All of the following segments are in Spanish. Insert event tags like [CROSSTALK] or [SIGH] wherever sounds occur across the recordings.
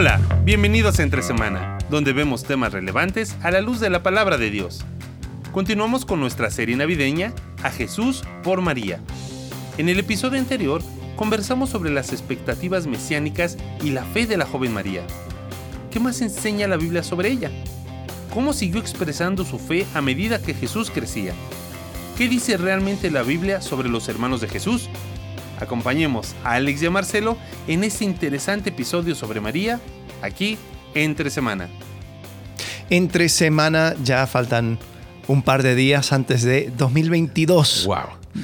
Hola, bienvenidos a Entre Semana, donde vemos temas relevantes a la luz de la palabra de Dios. Continuamos con nuestra serie navideña A Jesús por María. En el episodio anterior conversamos sobre las expectativas mesiánicas y la fe de la joven María. ¿Qué más enseña la Biblia sobre ella? ¿Cómo siguió expresando su fe a medida que Jesús crecía? ¿Qué dice realmente la Biblia sobre los hermanos de Jesús? Acompañemos a Alex y a Marcelo en este interesante episodio sobre María, aquí entre semana. Entre semana ya faltan un par de días antes de 2022. Wow.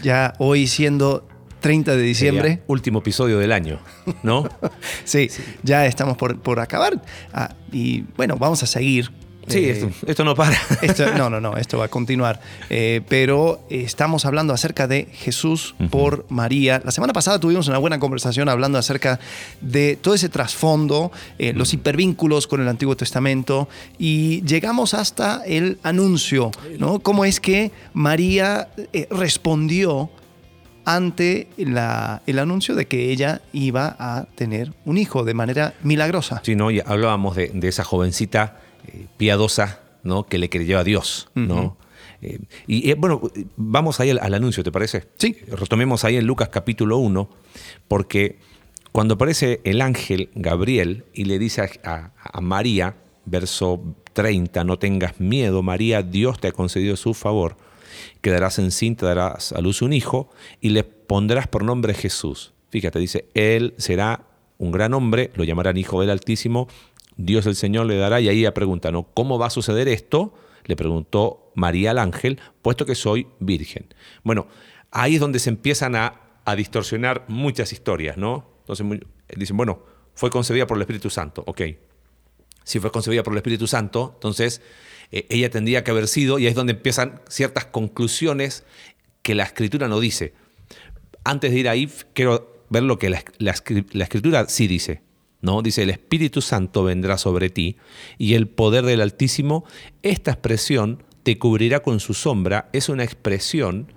Ya hoy siendo 30 de diciembre. Sería último episodio del año, ¿no? [LAUGHS] sí, ya estamos por, por acabar. Ah, y bueno, vamos a seguir Sí, eh, esto, esto, no para. [LAUGHS] Esto, no, no, no, esto va a continuar. Eh, pero estamos hablando acerca de Jesús uh -huh. por María. La semana pasada tuvimos una buena conversación hablando acerca de todo ese trasfondo, eh, los hipervínculos con el Antiguo Testamento y llegamos hasta el anuncio, ¿no? Cómo es que María eh, respondió ante la, el anuncio de que ella iba a tener un hijo de manera milagrosa. Sí, ¿no? Y hablábamos de, de esa jovencita piadosa, ¿no? Que le creyó a Dios, ¿no? Uh -huh. eh, y eh, bueno, vamos ahí al, al, anuncio, ¿te parece? Sí. Retomemos ahí en Lucas capítulo 1, porque cuando aparece el ángel Gabriel y le dice a, a, a María, verso 30, no tengas miedo, María, Dios te ha concedido su favor, quedarás encinta, darás a luz un hijo y le pondrás por nombre Jesús. Fíjate, dice, él será un gran hombre, lo llamarán Hijo del Altísimo, Dios el Señor le dará, y ahí ella pregunta, ¿no? ¿Cómo va a suceder esto? Le preguntó María al ángel, puesto que soy virgen. Bueno, ahí es donde se empiezan a, a distorsionar muchas historias, ¿no? Entonces dicen, bueno, fue concebida por el Espíritu Santo, ok. Si fue concebida por el Espíritu Santo, entonces eh, ella tendría que haber sido, y ahí es donde empiezan ciertas conclusiones que la Escritura no dice. Antes de ir ahí, quiero ver lo que la Escritura sí dice. ¿No? Dice, el Espíritu Santo vendrá sobre ti y el poder del Altísimo, esta expresión te cubrirá con su sombra, es una expresión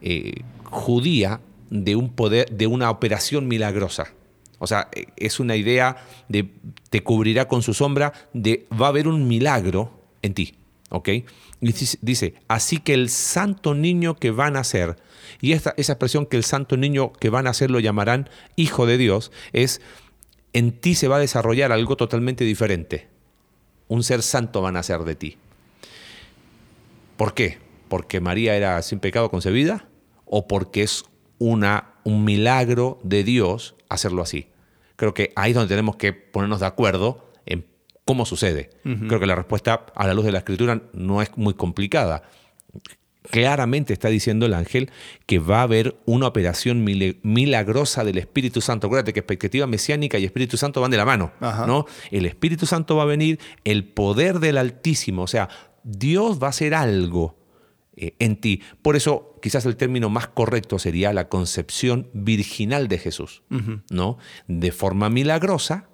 eh, judía de un poder, de una operación milagrosa. O sea, es una idea de te cubrirá con su sombra, de va a haber un milagro en ti. ¿Ok? Dice, así que el santo niño que va a nacer, y esta, esa expresión que el santo niño que va a nacer lo llamarán hijo de Dios, es en ti se va a desarrollar algo totalmente diferente. Un ser santo va a nacer de ti. ¿Por qué? ¿Porque María era sin pecado concebida? ¿O porque es una, un milagro de Dios hacerlo así? Creo que ahí es donde tenemos que ponernos de acuerdo en cómo sucede. Uh -huh. Creo que la respuesta a la luz de la escritura no es muy complicada claramente está diciendo el ángel que va a haber una operación milagrosa del Espíritu Santo. Acuérdate que expectativa mesiánica y Espíritu Santo van de la mano, Ajá. ¿no? El Espíritu Santo va a venir, el poder del Altísimo, o sea, Dios va a hacer algo eh, en ti. Por eso, quizás el término más correcto sería la concepción virginal de Jesús, uh -huh. ¿no? De forma milagrosa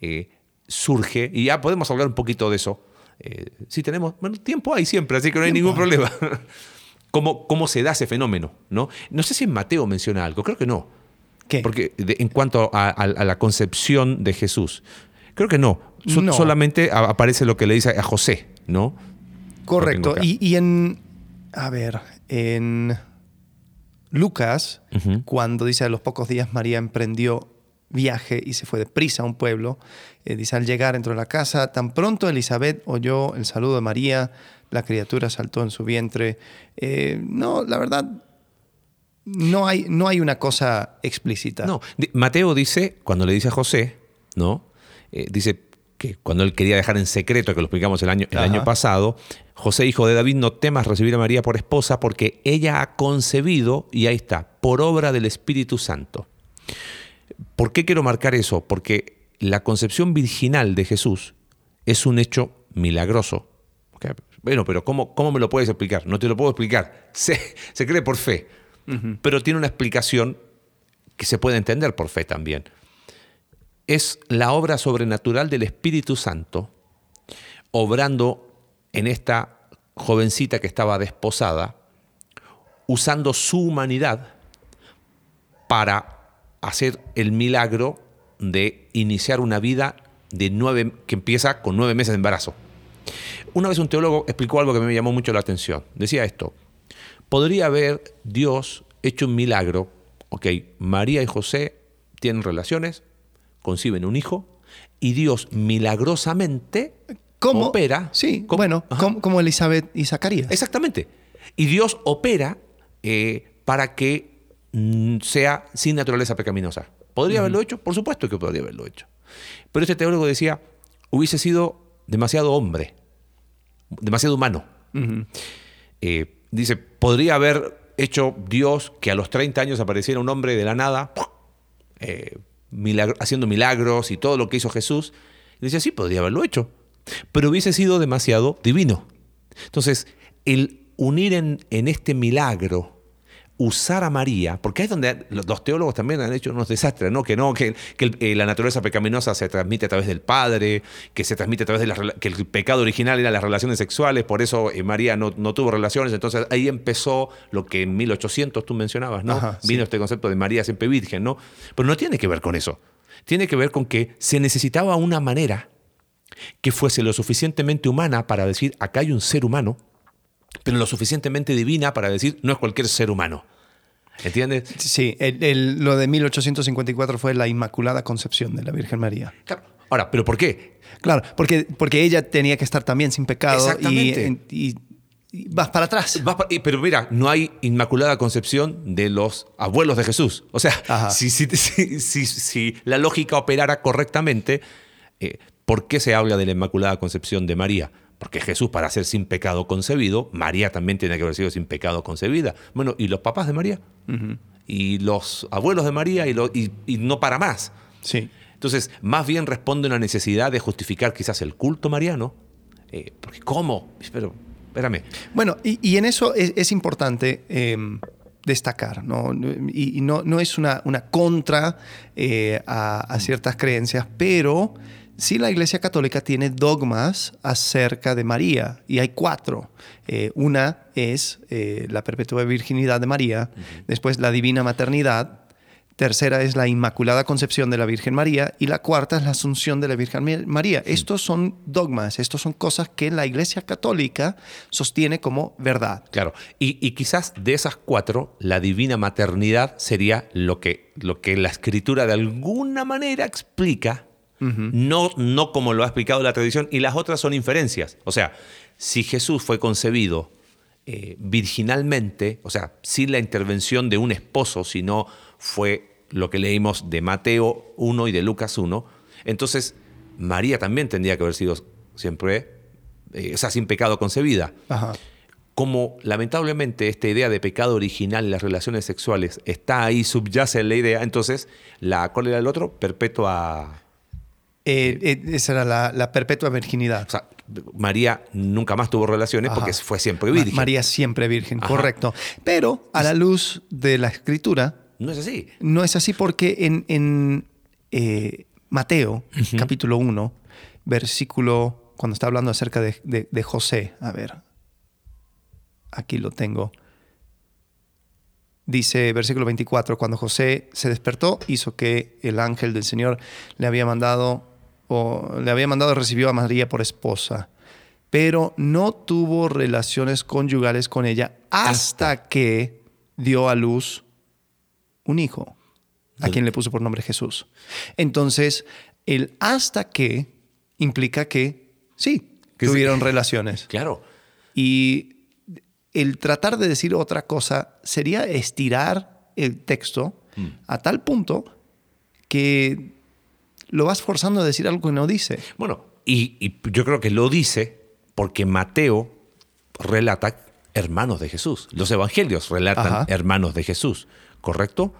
eh, surge, y ya podemos hablar un poquito de eso, eh, sí tenemos, bueno, tiempo hay siempre, así que no hay ningún problema. [LAUGHS] ¿Cómo, ¿Cómo se da ese fenómeno? ¿no? no sé si en Mateo menciona algo, creo que no. ¿Qué? Porque de, en cuanto a, a, a, la concepción de Jesús, creo que no. So, no. Solamente aparece lo que le dice a José, ¿no? Correcto. Y, y, en, a ver, en Lucas, uh -huh. cuando dice a los pocos días María emprendió viaje y se fue deprisa a un pueblo. Eh, dice, al llegar entró a la casa, tan pronto Elizabeth oyó el saludo de María, la criatura saltó en su vientre. Eh, no, la verdad, no hay, no hay una cosa explícita. No, Mateo dice, cuando le dice a José, ¿no? Eh, dice que cuando él quería dejar en secreto, que lo explicamos el año, el año pasado, José, hijo de David, no temas recibir a María por esposa porque ella ha concebido, y ahí está, por obra del Espíritu Santo. ¿Por qué quiero marcar eso? Porque la concepción virginal de Jesús es un hecho milagroso. Bueno, pero ¿cómo, ¿cómo, me lo puedes explicar? No te lo puedo explicar. [LAUGHS] Se, se cree por fe, uh -huh. pero tiene una explicación que se puede entender por fe también. Es la obra sobrenatural del Espíritu Santo obrando en esta jovencita que estaba desposada, usando su humanidad para hacer el milagro de iniciar una vida de nueve, que empieza con nueve meses de embarazo. Una vez un teólogo explicó algo que me llamó mucho la atención. Decía esto, podría haber Dios hecho un milagro, ok, María y José tienen relaciones, conciben un hijo, y Dios milagrosamente ¿Cómo? opera. Sí, bueno, como Elizabeth y Zacarías. Exactamente. Y Dios opera eh, para que mm, sea sin naturaleza pecaminosa. ¿Podría haberlo hecho? Por supuesto que podría haberlo hecho. Pero este teólogo decía, hubiese sido demasiado hombre, demasiado humano. Eh, dice, podría haber hecho Dios que a los 30 años apareciera un hombre de la nada, eh, milagro- haciendo milagros y todo lo que hizo Jesús. Y decía, sí, podría haberlo hecho, pero hubiese sido demasiado divino. Entonces, el unir en, en este milagro, usar a María, porque es donde los teólogos también han hecho unos desastres, ¿no? Que no, que, eh, la naturaleza pecaminosa se transmite a través del Padre, que se transmite a través de que el pecado original era las relaciones sexuales, por eso eh, María no, no tuvo relaciones, entonces ahí empezó lo que en 1800 tú mencionabas, ¿no? Ajá, sí. Vino este concepto de María siempre virgen, ¿no? Pero no tiene que ver con eso. Tiene que ver con que se necesitaba una manera que fuese lo suficientemente humana para decir, acá hay un ser humano, pero lo suficientemente divina para decir, no es cualquier ser humano. ¿Entiendes? Sí, el- el- lo de 1854 fue la Inmaculada Concepción de la Virgen María. Claro. Ahora, ¿pero por qué? Claro, porque, porque ella tenía que estar también sin pecado y, Exactamente. y- y vas para atrás. Vas Pero mira, no hay inmaculada concepción de los abuelos de Jesús. O sea, si- si- si- si la lógica operara correctamente, eh, ¿por qué se habla de la inmaculada concepción de María? Porque Jesús, para ser sin pecado concebido, María también tiene que haber sido sin pecado concebida. Bueno, ¿y los papás de María? Y los abuelos de María y, lo- y- y no para más. Sí. Entonces, más bien responde a una necesidad de justificar quizás el culto mariano. Eh, porque ¿cómo? Pero, espérame. Bueno, y, y en eso es, es importante eh, destacar, ¿no? Y, y no, no es una, una contra eh, a, a ciertas creencias, pero sí la Iglesia Católica tiene dogmas acerca de María, y hay cuatro. Eh, una es eh, la perpetua virginidad de María, después la divina maternidad, Tercera es la Inmaculada Concepción de la Virgen María y la cuarta es la Asunción de la Virgen María. Estos son dogmas, estos son cosas que la Iglesia Católica sostiene como verdad. Claro, y, y quizás de esas cuatro, la divina maternidad sería lo que, lo que la escritura de alguna manera explica, no, no como lo ha explicado la tradición, y las otras son inferencias. O sea, si Jesús fue concebido eh, virginalmente, o sea, sin la intervención de un esposo, sino fue lo que leímos de Mateo 1 y de Lucas 1, entonces María también tendría que haber sido siempre, eh, o sea, sin pecado concebida Ajá. como lamentablemente esta idea de pecado original en las relaciones sexuales está ahí, subyace en la idea, entonces, la, ¿cuál era el otro? Perpetua... Eh, eh, esa era la, la perpetua virginidad. O sea, María nunca más tuvo relaciones porque fue siempre virgen. María siempre virgen, Ajá. correcto. Pero a la luz de la escritura, No es así. no es así porque en, en, eh, Mateo, capítulo 1, versículo, cuando está hablando acerca de, de- de José, a ver, aquí lo tengo. Dice versículo 24, cuando José se despertó, hizo que el ángel del Señor le había mandado, o le había mandado, recibió a María por esposa, pero no tuvo relaciones conyugales con ella hasta que dio a luz un hijo, a quien le puso por nombre Jesús. Entonces, el hasta que implica que sí, Que sí. tuvieron relaciones. Claro. Y el tratar de decir otra cosa sería estirar el texto a tal punto que lo vas forzando a decir algo que no dice. Bueno, y, y yo creo que lo dice porque Mateo relata hermanos de Jesús. Los evangelios relatan Ajá. hermanos de Jesús, ¿correcto?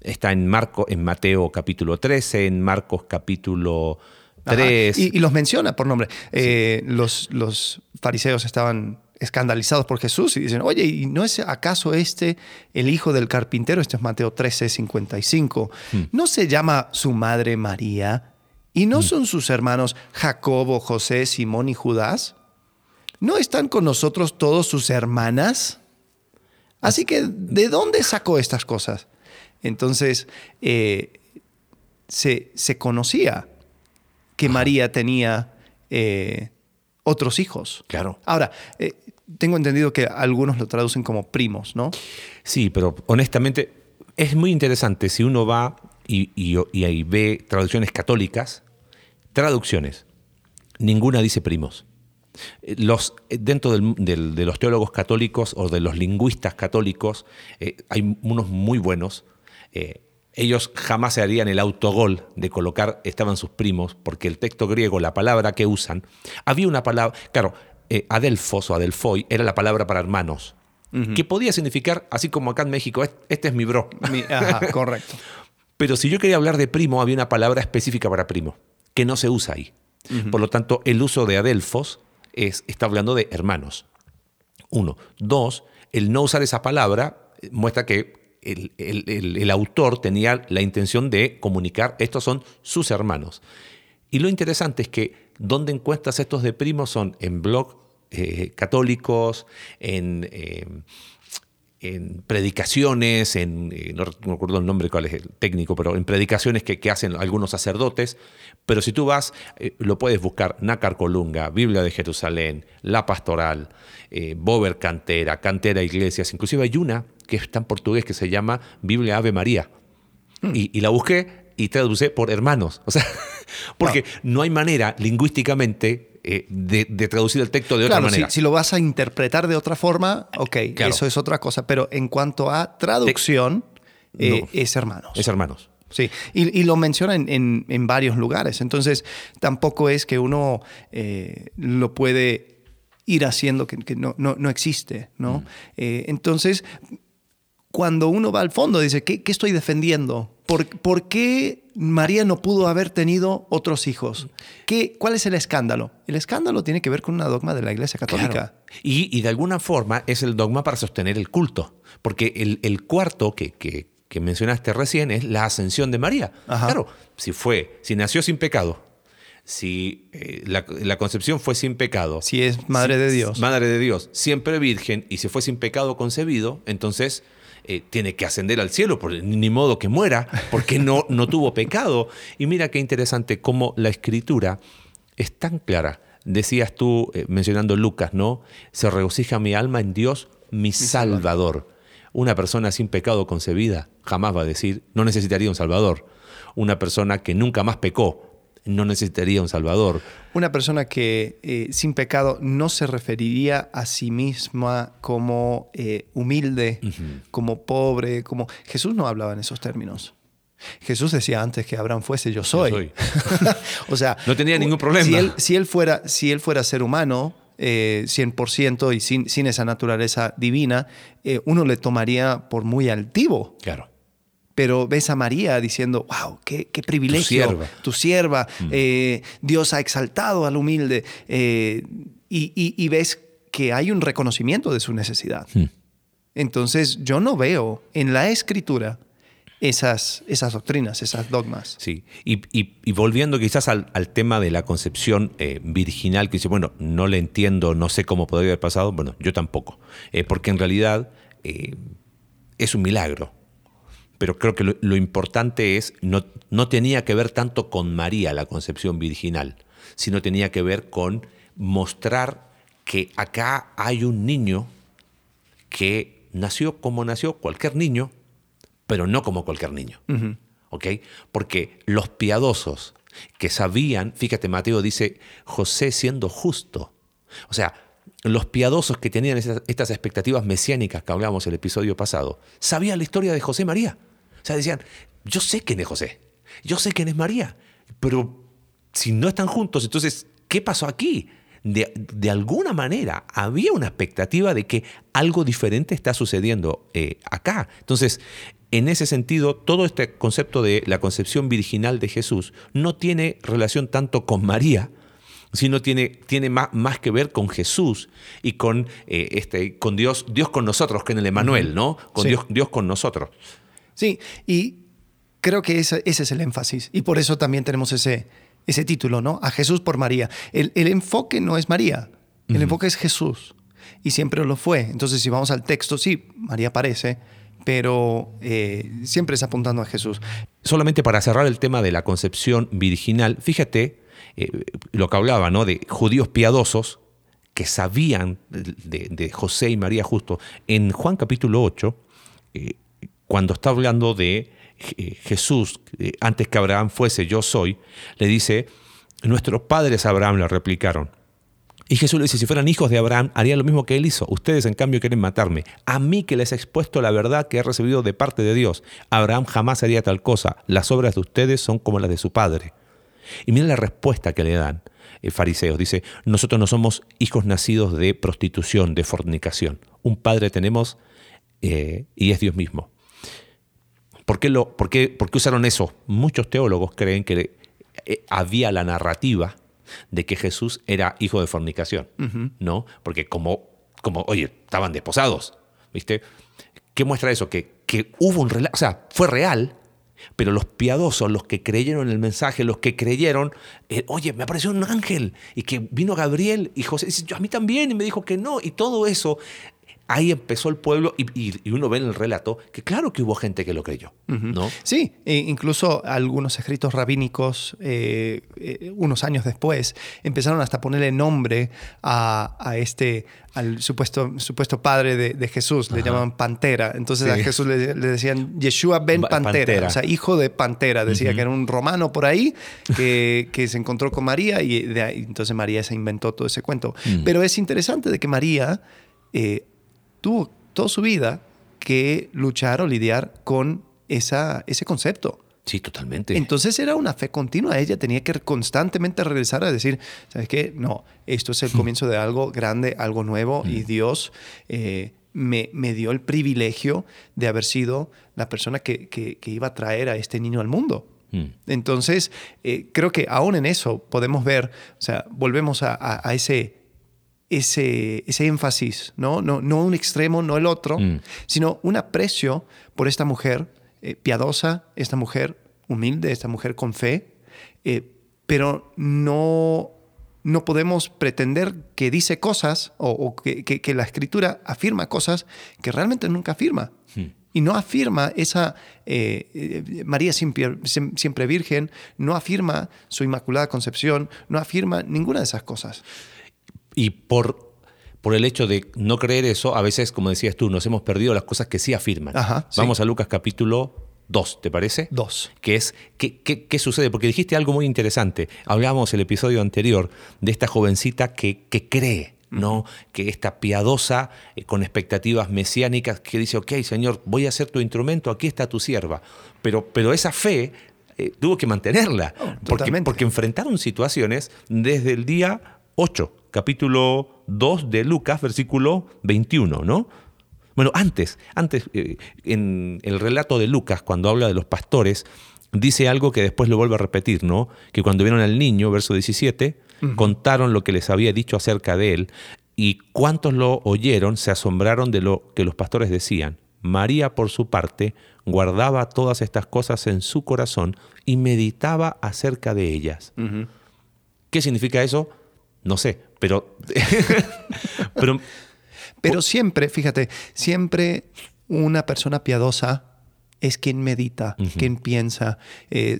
Está en, Marco, en Mateo capítulo 13, en Marcos capítulo Ajá. 3. Y, y los menciona por nombre. Eh, los, los fariseos estaban escandalizados por Jesús y dicen, oye, ¿y no es acaso este el hijo del carpintero? Esto es Mateo 13, 55. ¿No se llama su madre María? ¿Y no son sus hermanos Jacobo, José, Simón y Judas? ¿No están con nosotros todos sus hermanas? Así que, ¿de dónde sacó estas cosas? Entonces, eh, se, se conocía que María tenía eh, otros hijos. Claro. Ahora, eh, tengo entendido que algunos lo traducen como primos, ¿no? Sí, pero honestamente es muy interesante si uno va y, ahí ve traducciones católicas, traducciones, ninguna dice primos. Eh, Los, eh, dentro de los teólogos católicos o de los lingüistas católicos eh, hay unos muy buenos. ellos jamás se harían el autogol de colocar estaban sus primos, porque el texto griego, la palabra que usan, había una palabra, claro, eh, adelfos o adelfoi era la palabra para hermanos, que podía significar, así como acá en México, "Est- este es mi bro. Mi- ajá, [LAUGHS] correcto. Pero si yo quería hablar de primo, había una palabra específica para primo, que no se usa ahí. Por lo tanto, el uso de adelfos es, está hablando de hermanos. Uno. Dos, el no usar esa palabra eh, muestra que el, el- el- el autor tenía la intención de comunicar, estos son sus hermanos. Y lo interesante es que donde encuentras estos de primos son en blogs eh, católicos, en, eh, en predicaciones, en, eh, no me acuerdo el nombre cuál es el técnico, pero en predicaciones que, que hacen algunos sacerdotes. Pero si tú vas, eh, lo puedes buscar, Nácar Colunga, Biblia de Jerusalén, La Pastoral, Bober Cantera, Cantera Iglesias, inclusive hay una que está en portugués que se llama Biblia Ave María. Y, y la busqué y traducé por hermanos. O sea, [LAUGHS] porque no hay manera lingüísticamente eh, de, de traducir el texto de otra Claro, si, manera. si lo vas a interpretar de otra forma, ok, Claro. eso es otra cosa. Pero en cuanto a traducción, eh, No. es hermanos. Es hermanos. Sí, y, y lo menciona en, en- en varios lugares. Entonces, tampoco es que uno eh, lo puede ir haciendo que, que no, no, no existe, ¿no? Mm. Entonces, cuando uno va al fondo, dice, ¿qué, qué estoy defendiendo? ¿Por, por qué María no pudo haber tenido otros hijos? ¿Qué, ¿Cuál es el escándalo? El escándalo tiene que ver con una dogma de la Iglesia Católica. Claro. Y, y de alguna forma es el dogma para sostener el culto. Porque el, el cuarto que, que- que mencionaste recién es la ascensión de María. Ajá. Claro, si fue, si nació sin pecado, si eh, la, la concepción fue sin pecado, Si es madre de Dios. Madre de Dios, siempre virgen, y si fue sin pecado concebido, entonces eh, tiene que ascender al cielo, por, ni modo que muera, porque no, no tuvo pecado. Y mira qué interesante cómo la escritura es tan clara. Decías tú, eh, mencionando Lucas, ¿no? Se regocija mi alma en Dios, mi, Salvador. Una persona sin pecado concebida jamás va a decir, no necesitaría un Salvador. Una persona que nunca más pecó, no necesitaría un Salvador. Una persona que eh, sin pecado no se referiría a sí misma como eh, humilde, como pobre, como... Jesús no hablaba en esos términos. Jesús decía antes que Abraham fuese yo soy. soy. [LAUGHS] o sea, No tenía ningún problema. Si él, si él fuera, si él fuera ser humano, eh, 100% y sin, sin esa naturaleza divina, eh, uno le tomaría por muy altivo. Claro. Pero ves a María diciendo, wow, qué, qué privilegio. sierva. Tu sierva. Mm. eh, Dios ha exaltado al humilde. eh, y, y- y ves que hay un reconocimiento de su necesidad. Hmm. Entonces yo no veo en la escritura esas, esas doctrinas, esas dogmas. Sí, y, y- y volviendo quizás al, al tema de la concepción eh, virginal, que dice, bueno, no le entiendo, no sé cómo podría haber pasado, bueno, yo tampoco, Eh, porque en realidad eh, es un milagro. Pero creo que lo, lo importante es, no, no tenía que ver tanto con María la concepción virginal, sino tenía que ver con mostrar que acá hay un niño que nació como nació cualquier niño, pero no como cualquier niño. ¿Ok? Porque los piadosos que sabían, fíjate, Mateo dice, José siendo justo. O sea, los piadosos que tenían esas- estas expectativas mesiánicas que hablábamos el episodio pasado, sabían la historia de José María. O sea, decían, yo sé quién es José, yo sé quién es María, pero si no están juntos, entonces, ¿qué pasó aquí? De, de alguna manera había una expectativa de que algo diferente está sucediendo eh, acá. Entonces, en ese sentido, todo este concepto de la concepción virginal de Jesús no tiene relación tanto con María, sino tiene, tiene más, más que ver con Jesús y con, eh, este, con Dios, Dios con nosotros, que en el Emanuel, ¿no? Con Sí. Dios, Dios con nosotros. Sí, y creo que ese, ese es el énfasis. Y por eso también tenemos ese, ese título, ¿no? A Jesús por María. El, el enfoque no es María, el enfoque es Jesús. Y siempre lo fue. Entonces, si vamos al texto, sí, María aparece, pero eh, siempre es apuntando a Jesús. Solamente para cerrar el tema de la concepción virginal, fíjate eh, lo que hablaba, ¿no? De judíos piadosos que sabían de, de José y María justo. En Juan capítulo 8, eh, cuando está hablando de eh, Jesús, eh, antes que Abraham fuese yo soy, le dice, nuestros padres Abraham le replicaron. Y Jesús le dice, si fueran hijos de Abraham, harían lo mismo que él hizo. Ustedes, en cambio, quieren matarme. A mí que les he expuesto la verdad que he recibido de parte de Dios. Abraham jamás haría tal cosa. Las obras de ustedes son como las de su padre. Y miren la respuesta que le dan eh, fariseos. Dice, nosotros no somos hijos nacidos de prostitución, de fornicación. Un padre tenemos eh, y es Dios mismo. ¿Por qué, lo, por, qué, por qué usaron eso? Muchos teólogos creen que eh, había la narrativa de que Jesús era hijo de fornicación, ¿no? Porque como, como, oye, estaban desposados, ¿viste? ¿Qué muestra eso? Que, que hubo un relato, o sea, fue real, pero los piadosos, los que creyeron en el mensaje, los que creyeron, eh, oye, me apareció un ángel y que vino Gabriel y José dice, yo a mí también y me dijo que no y todo eso ahí empezó el pueblo y, uno ve en el relato que claro que hubo gente que lo creyó, ¿no? Sí, e incluso algunos escritos rabínicos eh, eh, unos años después empezaron hasta a ponerle nombre a, este, al supuesto, supuesto padre de, Jesús, le llamaban Pantera. Entonces a Jesús le, decían Yeshua ben Pantera, o sea, hijo de Pantera. Decía que era un romano por ahí que, que se encontró con María y de ahí, entonces María se inventó todo ese cuento. Mm. Pero es interesante de que María... Eh, tuvo toda su vida que luchar o lidiar con esa, ese concepto. Sí, totalmente. Entonces era una fe continua. Ella tenía que constantemente regresar a decir, ¿sabes qué? No, esto es el hmm. comienzo de algo grande, algo nuevo y hmm. Dios eh, me, me, dio el privilegio de haber sido la persona que, que, iba a traer a este niño al mundo. Hmm. Entonces, eh, creo que aún en eso podemos ver, o sea, volvemos a, a ese ese, ese énfasis, ¿no? ¿no? No un extremo, no el otro, mm. sino un aprecio por esta mujer eh, piadosa, esta mujer humilde, esta mujer con fe, eh, pero no, no podemos pretender que dice cosas o, que, que, la escritura afirma cosas que realmente nunca afirma. Mm. Y no afirma esa eh, María siempre, siempre virgen, no afirma su inmaculada concepción, no afirma ninguna de esas cosas. Y por, por el hecho de no creer eso, a veces, como decías tú, nos hemos perdido las cosas que sí afirman. Vamos a Lucas capítulo 2, ¿te parece? 2. Que es, ¿qué, qué, sucede? Porque dijiste algo muy interesante. Hablábamos el episodio anterior de esta jovencita que, que cree, ¿no? Que esta piadosa, eh, con expectativas mesiánicas, que dice, ok, Señor, voy a ser tu instrumento, aquí está tu sierva. Pero, pero esa fe eh, tuvo que mantenerla, oh, porque, porque enfrentaron situaciones desde el día 8 capítulo 2 de Lucas, versículo 21, ¿no? Bueno, antes, antes, eh, en el relato de Lucas, cuando habla de los pastores, dice algo que después lo vuelve a repetir, ¿no? Que cuando vieron al niño, verso 17, contaron lo que les había dicho acerca de él, y cuantos lo oyeron se asombraron de lo que los pastores decían. María, por su parte, guardaba todas estas cosas en su corazón y meditaba acerca de ellas. ¿Qué significa eso? No sé, pero, [LAUGHS] pero, pero siempre, fíjate, siempre una persona piadosa es quien medita, quien piensa. Eh,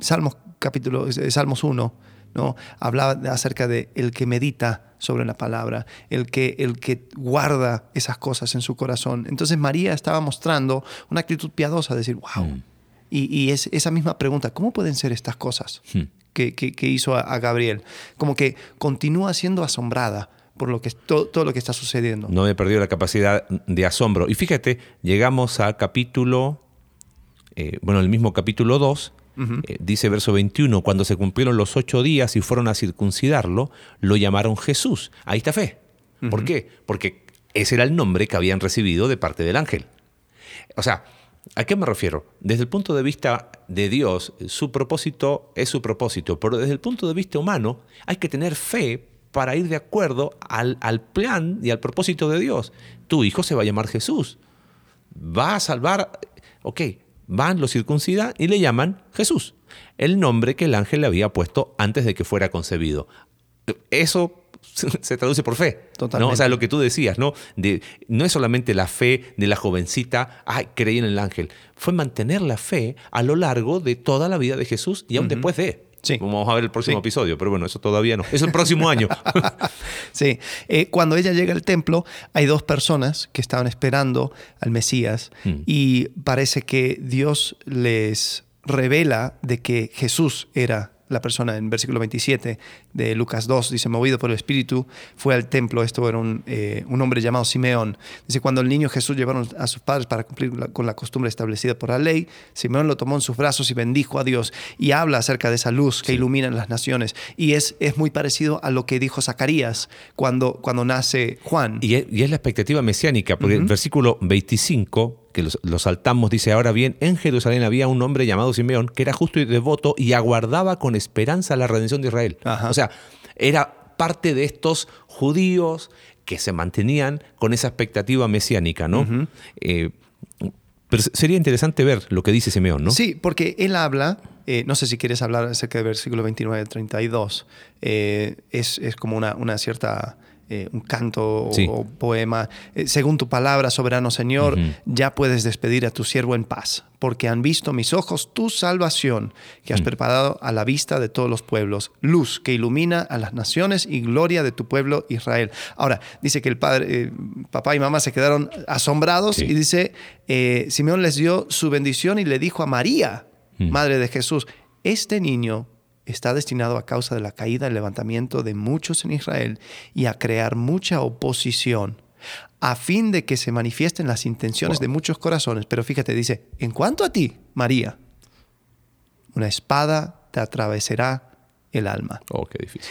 Salmos capítulo, Salmos 1, ¿no? Hablaba acerca de el que medita sobre la palabra, el que, el que guarda esas cosas en su corazón. Entonces María estaba mostrando una actitud piadosa, decir, wow. Mm. Y, es esa misma pregunta, ¿cómo pueden ser estas cosas? Hmm que, hizo a, Gabriel. Como que continúa siendo asombrada por lo que, todo, todo lo que está sucediendo. No he perdido la capacidad de asombro. Y fíjate, llegamos al capítulo, eh, bueno, el mismo capítulo 2, eh, dice verso 21, cuando se cumplieron los ocho días y fueron a circuncidarlo, lo llamaron Jesús. Ahí está fe. ¿Por qué? Porque ese era el nombre que habían recibido de parte del ángel. O sea, ¿A qué me refiero? Desde el punto de vista de Dios, su propósito es su propósito, pero desde el punto de vista humano hay que tener fe para ir de acuerdo al, plan y al propósito de Dios. Tu hijo se va a llamar Jesús. Va a salvar, ok, van, lo circuncidan y le llaman Jesús, el nombre que el ángel le había puesto antes de que fuera concebido. Eso [LAUGHS] se traduce por fe. ¿no? O sea, lo que tú decías, ¿no? De, no es solamente la fe de la jovencita, ay, creí en el ángel. Fue mantener la fe a lo largo de toda la vida de Jesús y aún después de. Sí. Vamos a ver el próximo Sí. episodio, pero bueno, eso todavía no. Es el próximo año. [LAUGHS] Sí, Eh, cuando ella llega al templo, hay dos personas que estaban esperando al Mesías Mm. y parece que Dios les revela de que Jesús era la persona en versículo 27 de Lucas 2, dice, movido por el Espíritu, fue al templo, esto era un, eh, un hombre llamado Simeón. Dice, cuando el niño Jesús llevaron a sus padres para cumplir la- con la costumbre establecida por la ley, Simeón lo tomó en sus brazos y bendijo a Dios y habla acerca de esa luz que ilumina las naciones. Y es, es muy parecido a lo que dijo Zacarías cuando, cuando nace Juan. Y es, y es la expectativa mesiánica, porque el versículo 25, que lo, lo saltamos, dice, ahora bien, en Jerusalén había un hombre llamado Simeón, que era justo y devoto y aguardaba con esperanza la redención de Israel. Ajá. O sea, era parte de estos judíos que se mantenían con esa expectativa mesiánica, ¿no? Eh, pero sería interesante ver lo que dice Simeón, ¿no? Sí, porque él habla, eh, no sé si quieres hablar acerca del versículo 29 al 32, eh, es, es como una, una cierta, eh, un canto o- Sí. o, poema. Eh, según tu palabra, soberano Señor, ya puedes despedir a tu siervo en paz, porque han visto mis ojos tu salvación que Mm. has preparado a la vista de todos los pueblos, luz que ilumina a las naciones y gloria de tu pueblo Israel. Ahora, dice que el padre, eh, papá y mamá se quedaron asombrados Sí. y dice, Simeón les dio su bendición y le dijo a María, Mm. madre de Jesús, este niño está destinado a causa de la caída y levantamiento de muchos en Israel y a crear mucha oposición a fin de que se manifiesten las intenciones Wow. de muchos corazones. Pero fíjate, dice, en cuanto a ti, María, una espada te atravesará el alma. Oh, qué difícil.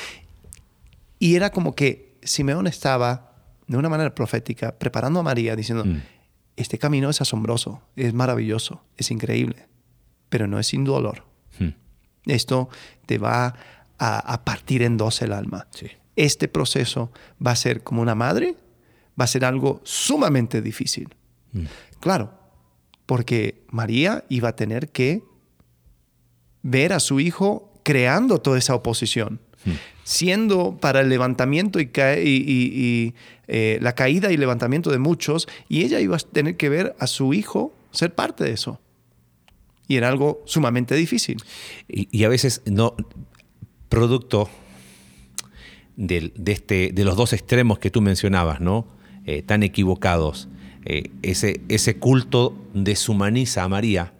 Y era como que Simeón estaba, de una manera profética, preparando a María, diciendo, Mm. este camino es asombroso, es maravilloso, es increíble, pero no es sin dolor. Hmm. Esto te va a, a partir en dos el alma. Sí. Este proceso va a ser como una madre, va a ser algo sumamente difícil. Mm. Claro, porque María iba a tener que ver a su hijo creando toda esa oposición, siendo para el levantamiento y, ca- y- y- y, eh, la caída y levantamiento de muchos, y ella iba a tener que ver a su hijo ser parte de eso. Y era algo sumamente difícil. Y, y a veces no, producto del- de, este, de los dos extremos que tú mencionabas, ¿no? Eh, tan equivocados. Eh, ese, ese culto deshumaniza a María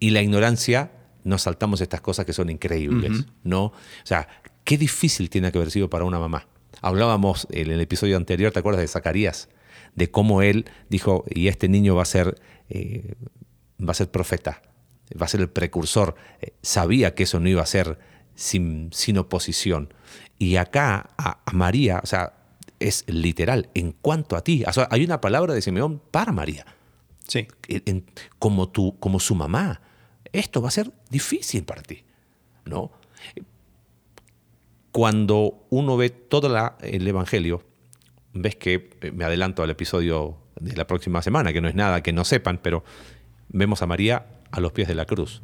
y la ignorancia nos saltamos estas cosas que son increíbles. ¿no? O sea, qué difícil tiene que haber sido para una mamá. Hablábamos en el episodio anterior, ¿te acuerdas de Zacarías? De cómo él dijo, y este niño va a ser, eh, va a ser profeta, va a ser el precursor. Eh, sabía que eso no iba a ser sin, sin oposición. Y acá a, a María, o sea, es literal, en cuanto a ti. O sea, hay una palabra de Simeón para María, Sí. en- en- como, tu, como su mamá. Esto va a ser difícil para ti, ¿no? Cuando uno ve todo la- el Evangelio, ves que, eh, me adelanto al episodio de la próxima semana, que no es nada que no sepan, pero vemos a María a los pies de la cruz.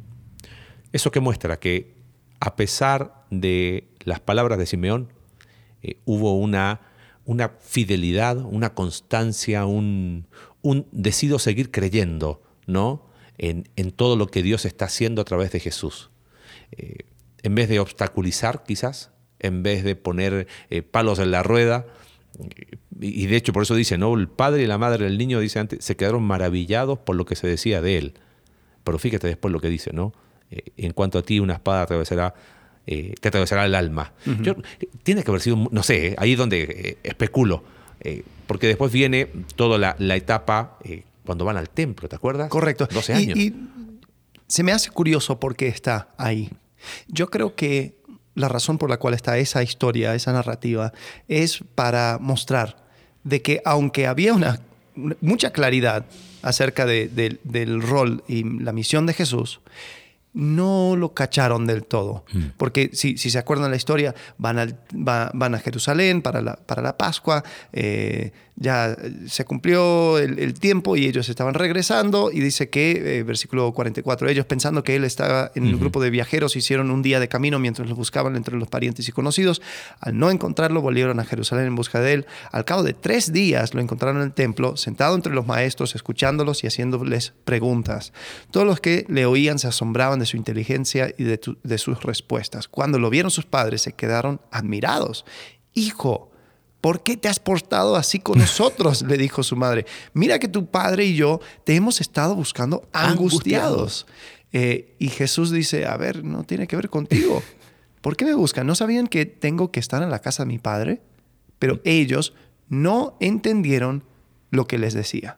Eso que muestra que a pesar de las palabras de Simeón, eh, hubo una, una fidelidad, una constancia, un, un decido seguir creyendo, ¿no? En, en todo lo que Dios está haciendo a través de Jesús. Eh, en vez de obstaculizar, quizás, en vez de poner eh, palos en la rueda, y y de hecho por eso dice, ¿no? El padre y la madre del niño, dice antes, se quedaron maravillados por lo que se decía de él. Pero fíjate después lo que dice, ¿no? Eh, en cuanto a ti, una espada atravesará, eh, te atravesará el alma. Yo- tiene que haber sido, no sé, eh, ahí es donde eh, especulo. porque después viene toda la, la etapa cuando van al templo, ¿te acuerdas? Correcto. 12 Y- años. Y, se me hace curioso por qué está ahí. Yo creo que la razón por la cual está esa historia, esa narrativa, es para mostrar de que aunque había una, mucha claridad acerca de- de- del rol y la misión de Jesús, no lo cacharon del todo. Porque si, si se acuerdan la historia, van, al- va- van a Jerusalén para la, para la Pascua, eh, ya se cumplió el, el tiempo y ellos estaban regresando y dice que, eh, versículo 44, ellos pensando que él estaba en el grupo de viajeros, hicieron un día de camino mientras lo buscaban entre los parientes y conocidos. Al no encontrarlo, volvieron a Jerusalén en busca de él. Al cabo de tres días lo encontraron en el templo, sentado entre los maestros, escuchándolos y haciéndoles preguntas. Todos los que le oían se asombraban de su inteligencia y de, tu- de sus respuestas. Cuando lo vieron sus padres, se quedaron admirados. Hijo, ¿por qué te has portado así con nosotros? [LAUGHS] le dijo su madre. Mira que tu padre y yo te hemos estado buscando angustiados. Eh, y Jesús dice, a ver, no tiene que ver contigo. [LAUGHS] ¿Por qué me buscan? ¿No sabían que tengo que estar en la casa de mi padre? Pero ellos no entendieron lo que les decía.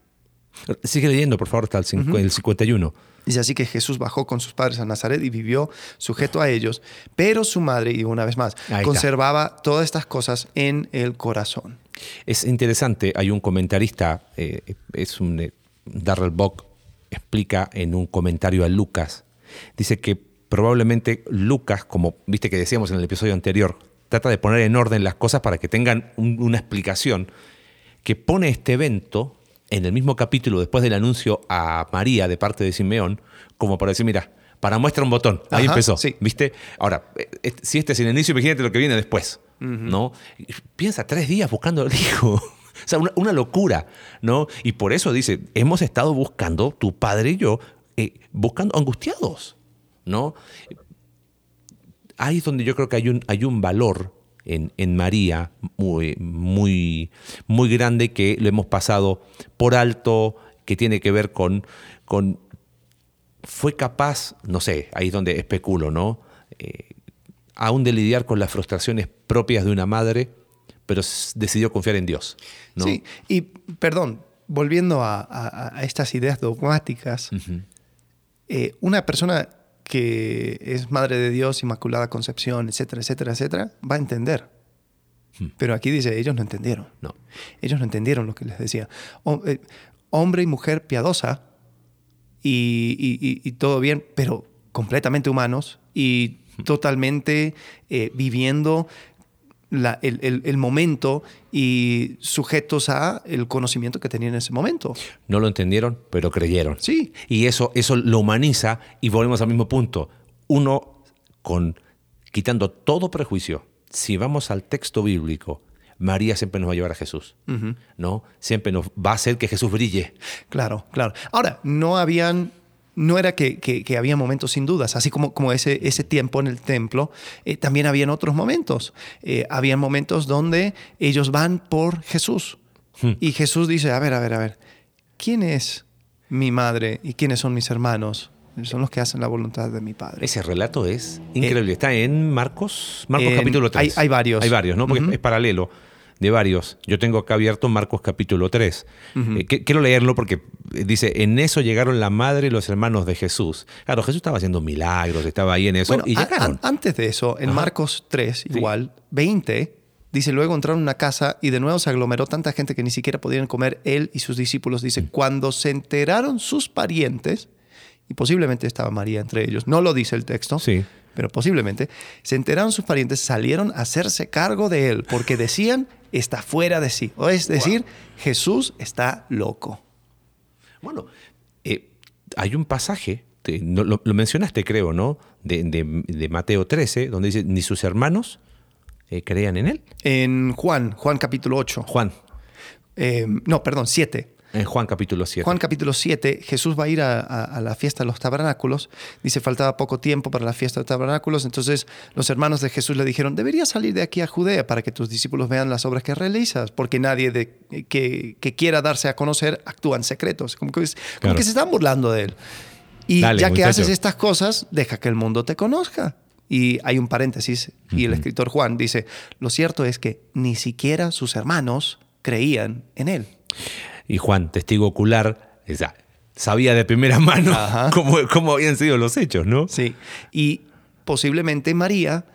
Sigue leyendo, por favor, hasta el, cincu- el 51. Dice así que Jesús bajó con sus padres a Nazaret y vivió sujeto a ellos, pero su madre, y una vez más, conservaba todas estas cosas en el corazón. Es interesante, hay un comentarista, eh, es un eh, Darrell Bock, explica en un comentario a Lucas, dice que probablemente Lucas, como viste que decíamos en el episodio anterior, trata de poner en orden las cosas para que tengan un- una explicación, que pone este evento en el mismo capítulo después del anuncio a María de parte de Simeón, como para decir, mira, para muestra un botón, ahí Ajá, empezó, sí. ¿viste? Ahora, eh, eh, si este es el inicio, imagínate lo que viene después, ¿no? Piensa, tres días buscando al hijo. [LAUGHS] O sea, una, una locura, ¿no? Y por eso dice, hemos estado buscando, tu padre y yo, eh, buscando, angustiados, ¿no? Ahí es donde yo creo que hay un, hay un valor en, en María muy, muy, muy grande que lo hemos pasado por alto, que tiene que ver con, con fue capaz, no sé, ahí es donde especulo, ¿no? Eh, aún de lidiar con las frustraciones propias de una madre, pero decidió confiar en Dios. ¿no? Sí, y perdón, volviendo a, a- a estas ideas dogmáticas, eh, una persona que es madre de Dios, Inmaculada Concepción, etcétera, etcétera, etcétera, va a entender. Pero aquí dice, ellos no entendieron. No. Ellos no entendieron lo que les decía. Hom- eh, hombre y mujer piadosa y, y- y- y todo bien, pero completamente humanos y totalmente eh, viviendo la- el, el- el momento y sujetos a el conocimiento que tenían en ese momento. No lo entendieron, pero creyeron. Sí. Y eso, eso lo humaniza y volvemos al mismo punto. Uno, con quitando todo prejuicio, si vamos al texto bíblico, María siempre nos va a llevar a Jesús. ¿no? Siempre nos va a hacer que Jesús brille. Claro, claro. Ahora, no habían, no era que, que- que había momentos sin dudas, así como, como ese, ese tiempo en el templo, eh, también habían otros momentos. Eh, habían momentos donde ellos van por Jesús. Y Jesús dice, a ver, a ver, a ver, ¿quién es mi madre y quiénes son mis hermanos? Son los que hacen la voluntad de mi Padre. Ese relato es increíble. Está en Marcos, Marcos en- capítulo 3. hay- hay varios. Hay varios, ¿no? Porque es paralelo de varios. Yo tengo acá abierto Marcos capítulo 3. Eh, que- quiero leerlo porque eh, dice, en eso llegaron la madre y los hermanos de Jesús. Claro, Jesús estaba haciendo milagros, estaba ahí en eso. Bueno, y a- llegaron. a- antes de eso, en Ajá. Marcos 3, igual, 20, dice, luego entraron en una casa y de nuevo se aglomeró tanta gente que ni siquiera podían comer él y sus discípulos. Dice, cuando se enteraron sus parientes, y posiblemente estaba María entre ellos, no lo dice el texto, Sí. Pero posiblemente, se enteraron sus parientes, salieron a hacerse cargo de él, porque decían, está fuera de sí. O es decir, Jesús está loco. Bueno, eh, hay un pasaje, te- no- lo, lo mencionaste creo, ¿no? De, de- de Mateo 13, donde dice, ni sus hermanos eh, creían en él. En Juan, Juan capítulo 8, Juan, eh, no, perdón, 7. En Juan capítulo 7. Juan capítulo 7, Jesús va a ir a, a- a la fiesta de los tabernáculos. Dice, faltaba poco tiempo para la fiesta de tabernáculos. Entonces los hermanos de Jesús le dijeron, deberías salir de aquí a Judea para que tus discípulos vean las obras que realizas, porque nadie de- que, que quiera darse a conocer actúa en secretos. Como que, como Claro. que se están burlando de él. Y Dale, ya que muchacho. haces estas cosas, deja que el mundo te conozca. Y hay un paréntesis, y el escritor Juan dice, lo cierto es que ni siquiera sus hermanos creían en él. Y Juan, testigo ocular, sabía de primera [LAUGHS] mano cómo, cómo habían sido los hechos, ¿no? Sí. Y posiblemente María,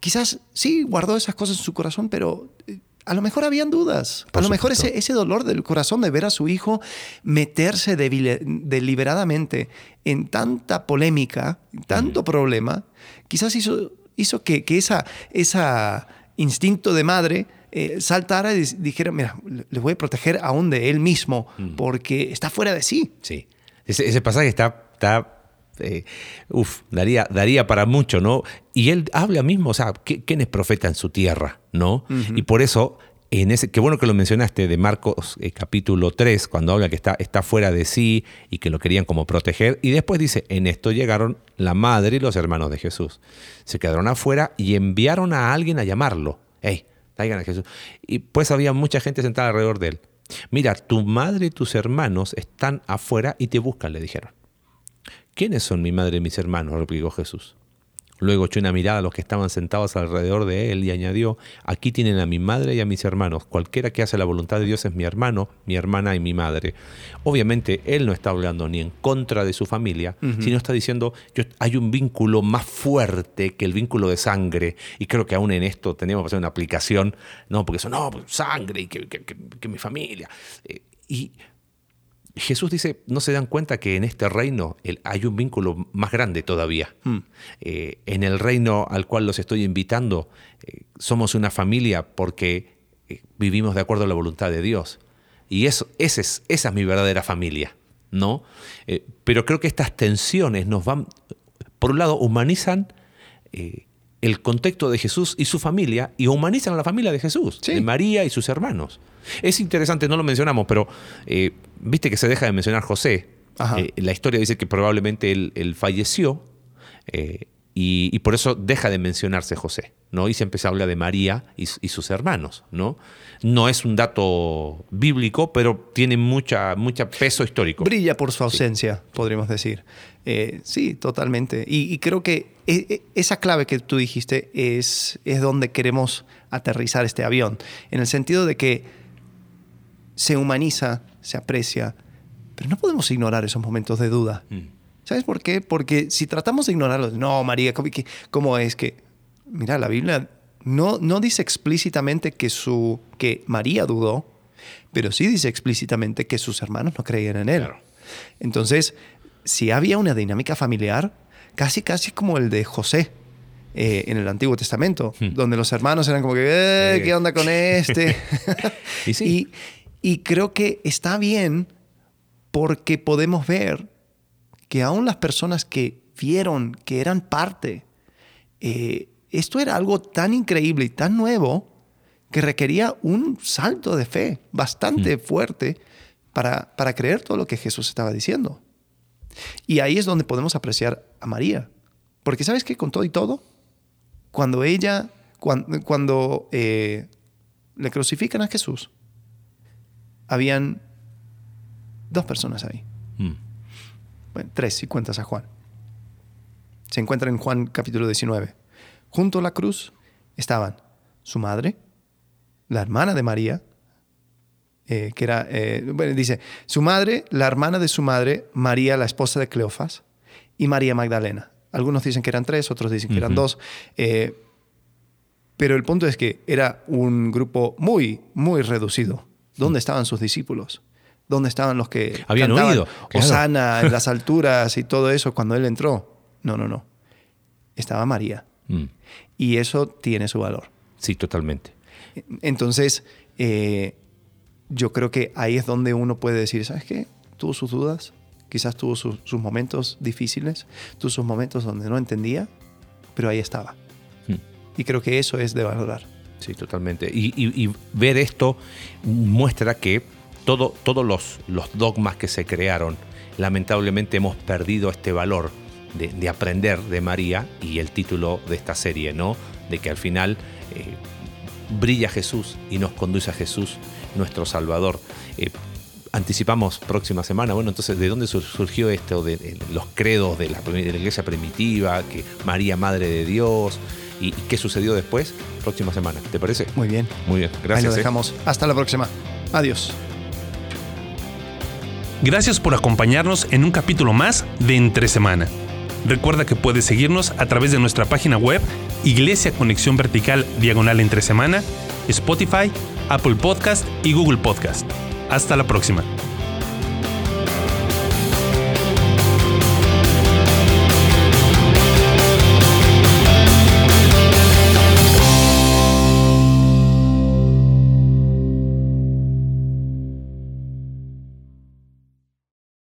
quizás sí guardó esas cosas en su corazón, pero eh, a lo mejor habían dudas. Por a lo mejor ese, ese dolor del corazón de ver a su hijo meterse deliberadamente en tanta polémica, tanto problema, quizás hizo, hizo que, que esa, esa instinto de madre eh, saltara y dijera, mira, le voy a proteger aún de él mismo porque está fuera de sí. Sí. Ese, ese pasaje está, está eh, uf, daría, daría para mucho, ¿no? Y él habla mismo, o sea, ¿qui- ¿quién es profeta en su tierra, no? Y por eso en ese, qué bueno que lo mencionaste de Marcos eh, capítulo 3, cuando habla que está, está fuera de sí y que lo querían como proteger. Y después dice, en esto llegaron la madre y los hermanos de Jesús. Se quedaron afuera y enviaron a alguien a llamarlo. Hey, traigan a Jesús. Y pues había mucha gente sentada alrededor de él. Mira, tu madre y tus hermanos están afuera y te buscan, le dijeron. ¿Quiénes son mi madre y mis hermanos? replicó Jesús. Luego echó una mirada a los que estaban sentados alrededor de él y añadió, aquí tienen a mi madre y a mis hermanos. Cualquiera que hace la voluntad de Dios es mi hermano, mi hermana y mi madre. Obviamente, él no está hablando ni en contra de su familia, sino está diciendo, hay un vínculo más fuerte que el vínculo de sangre. Y creo que aún en esto tenemos que hacer una aplicación, no, porque eso, no, pues, sangre y que, mi familia. Eh, y Jesús dice, no se dan cuenta que en este reino hay un vínculo más grande todavía. Hmm. Eh, en el reino al cual los estoy invitando, eh, somos una familia porque eh, vivimos de acuerdo a la voluntad de Dios. Y eso, esa, es, esa es mi verdadera familia, ¿no? pero creo que estas tensiones nos van, por un lado, humanizan el contexto de Jesús y su familia y humanizan a la familia de Jesús, de María y sus hermanos. Es interesante, no lo mencionamos, pero eh, viste que se deja de mencionar José. Eh, la historia dice que probablemente él, falleció eh, y, por eso deja de mencionarse José. ¿no? Y se empieza a hablar de María y, sus hermanos. ¿no? no es un dato bíblico, pero tiene mucha, mucha peso histórico. Brilla por su ausencia, podríamos decir. Eh, sí, totalmente. Y, creo que e, e, esa clave que tú dijiste es, es donde queremos aterrizar este avión, en el sentido de que se humaniza, se aprecia, pero no podemos ignorar esos momentos de duda. Mm. ¿Sabes por qué? Porque si tratamos de ignorarlos, no, María, ¿cómo, es que? Mira, la Biblia no, no dice explícitamente que, su, que María dudó, pero sí dice explícitamente que sus hermanos no creían en él. Entonces, si había una dinámica familiar, casi casi como el de José eh, en el Antiguo Testamento, hmm. donde los hermanos eran como que, eh, ¿qué onda con este? [LAUGHS] y, [LAUGHS] y, creo que está bien porque podemos ver que aún las personas que vieron que eran parte, eh, esto era algo tan increíble y tan nuevo que requería un salto de fe bastante hmm. fuerte para, para creer todo lo que Jesús estaba diciendo. Y ahí es donde podemos apreciar a María. Porque sabes que con todo y todo, cuando ella, cuando, eh, le crucifican a Jesús, habían dos personas ahí. Mm. Bueno, tres si cuentas a Juan. Se encuentra en Juan capítulo 19. Junto a la cruz estaban su madre, la hermana de María, eh, que era, eh, bueno, dice, su madre, la hermana de su madre, María, la esposa de Cleofas, y María Magdalena. Algunos dicen que eran tres, otros dicen que eran dos. Eh, pero el punto es que era un grupo muy, muy reducido. ¿Dónde estaban sus discípulos? ¿Dónde estaban los que habían oído? Osana en las alturas y todo eso cuando él entró? No, no, no. Estaba María. Mm. Y eso tiene su valor. Sí, totalmente. Entonces, yo creo que ahí es donde uno puede decir, ¿sabes qué? Tuvo sus dudas, quizás tuvo sus, momentos difíciles, tuvo sus momentos donde no entendía, pero ahí estaba. Hmm. Y creo que eso es de valorar. Sí, totalmente. Y, ver esto muestra que todo, todos los, dogmas que se crearon, lamentablemente hemos perdido este valor de, aprender de María y el título de esta serie, ¿no? De que al final eh, brilla Jesús y nos conduce a Jesús nuestro Salvador. Eh, anticipamos próxima semana, bueno, entonces, ¿de dónde surgió esto de, los credos de la, iglesia primitiva, que María, Madre de Dios, y, qué sucedió después? Próxima semana, ¿te parece? Muy bien. Muy bien, gracias. Ahí lo ¿eh? dejamos. Hasta la próxima. Adiós. Gracias por acompañarnos en un capítulo más de Entre Semana. Recuerda que puedes seguirnos a través de nuestra página web Iglesia Conexión Vertical Diagonal Entre Semana, Spotify, Apple Podcast y Google Podcast. Hasta la próxima.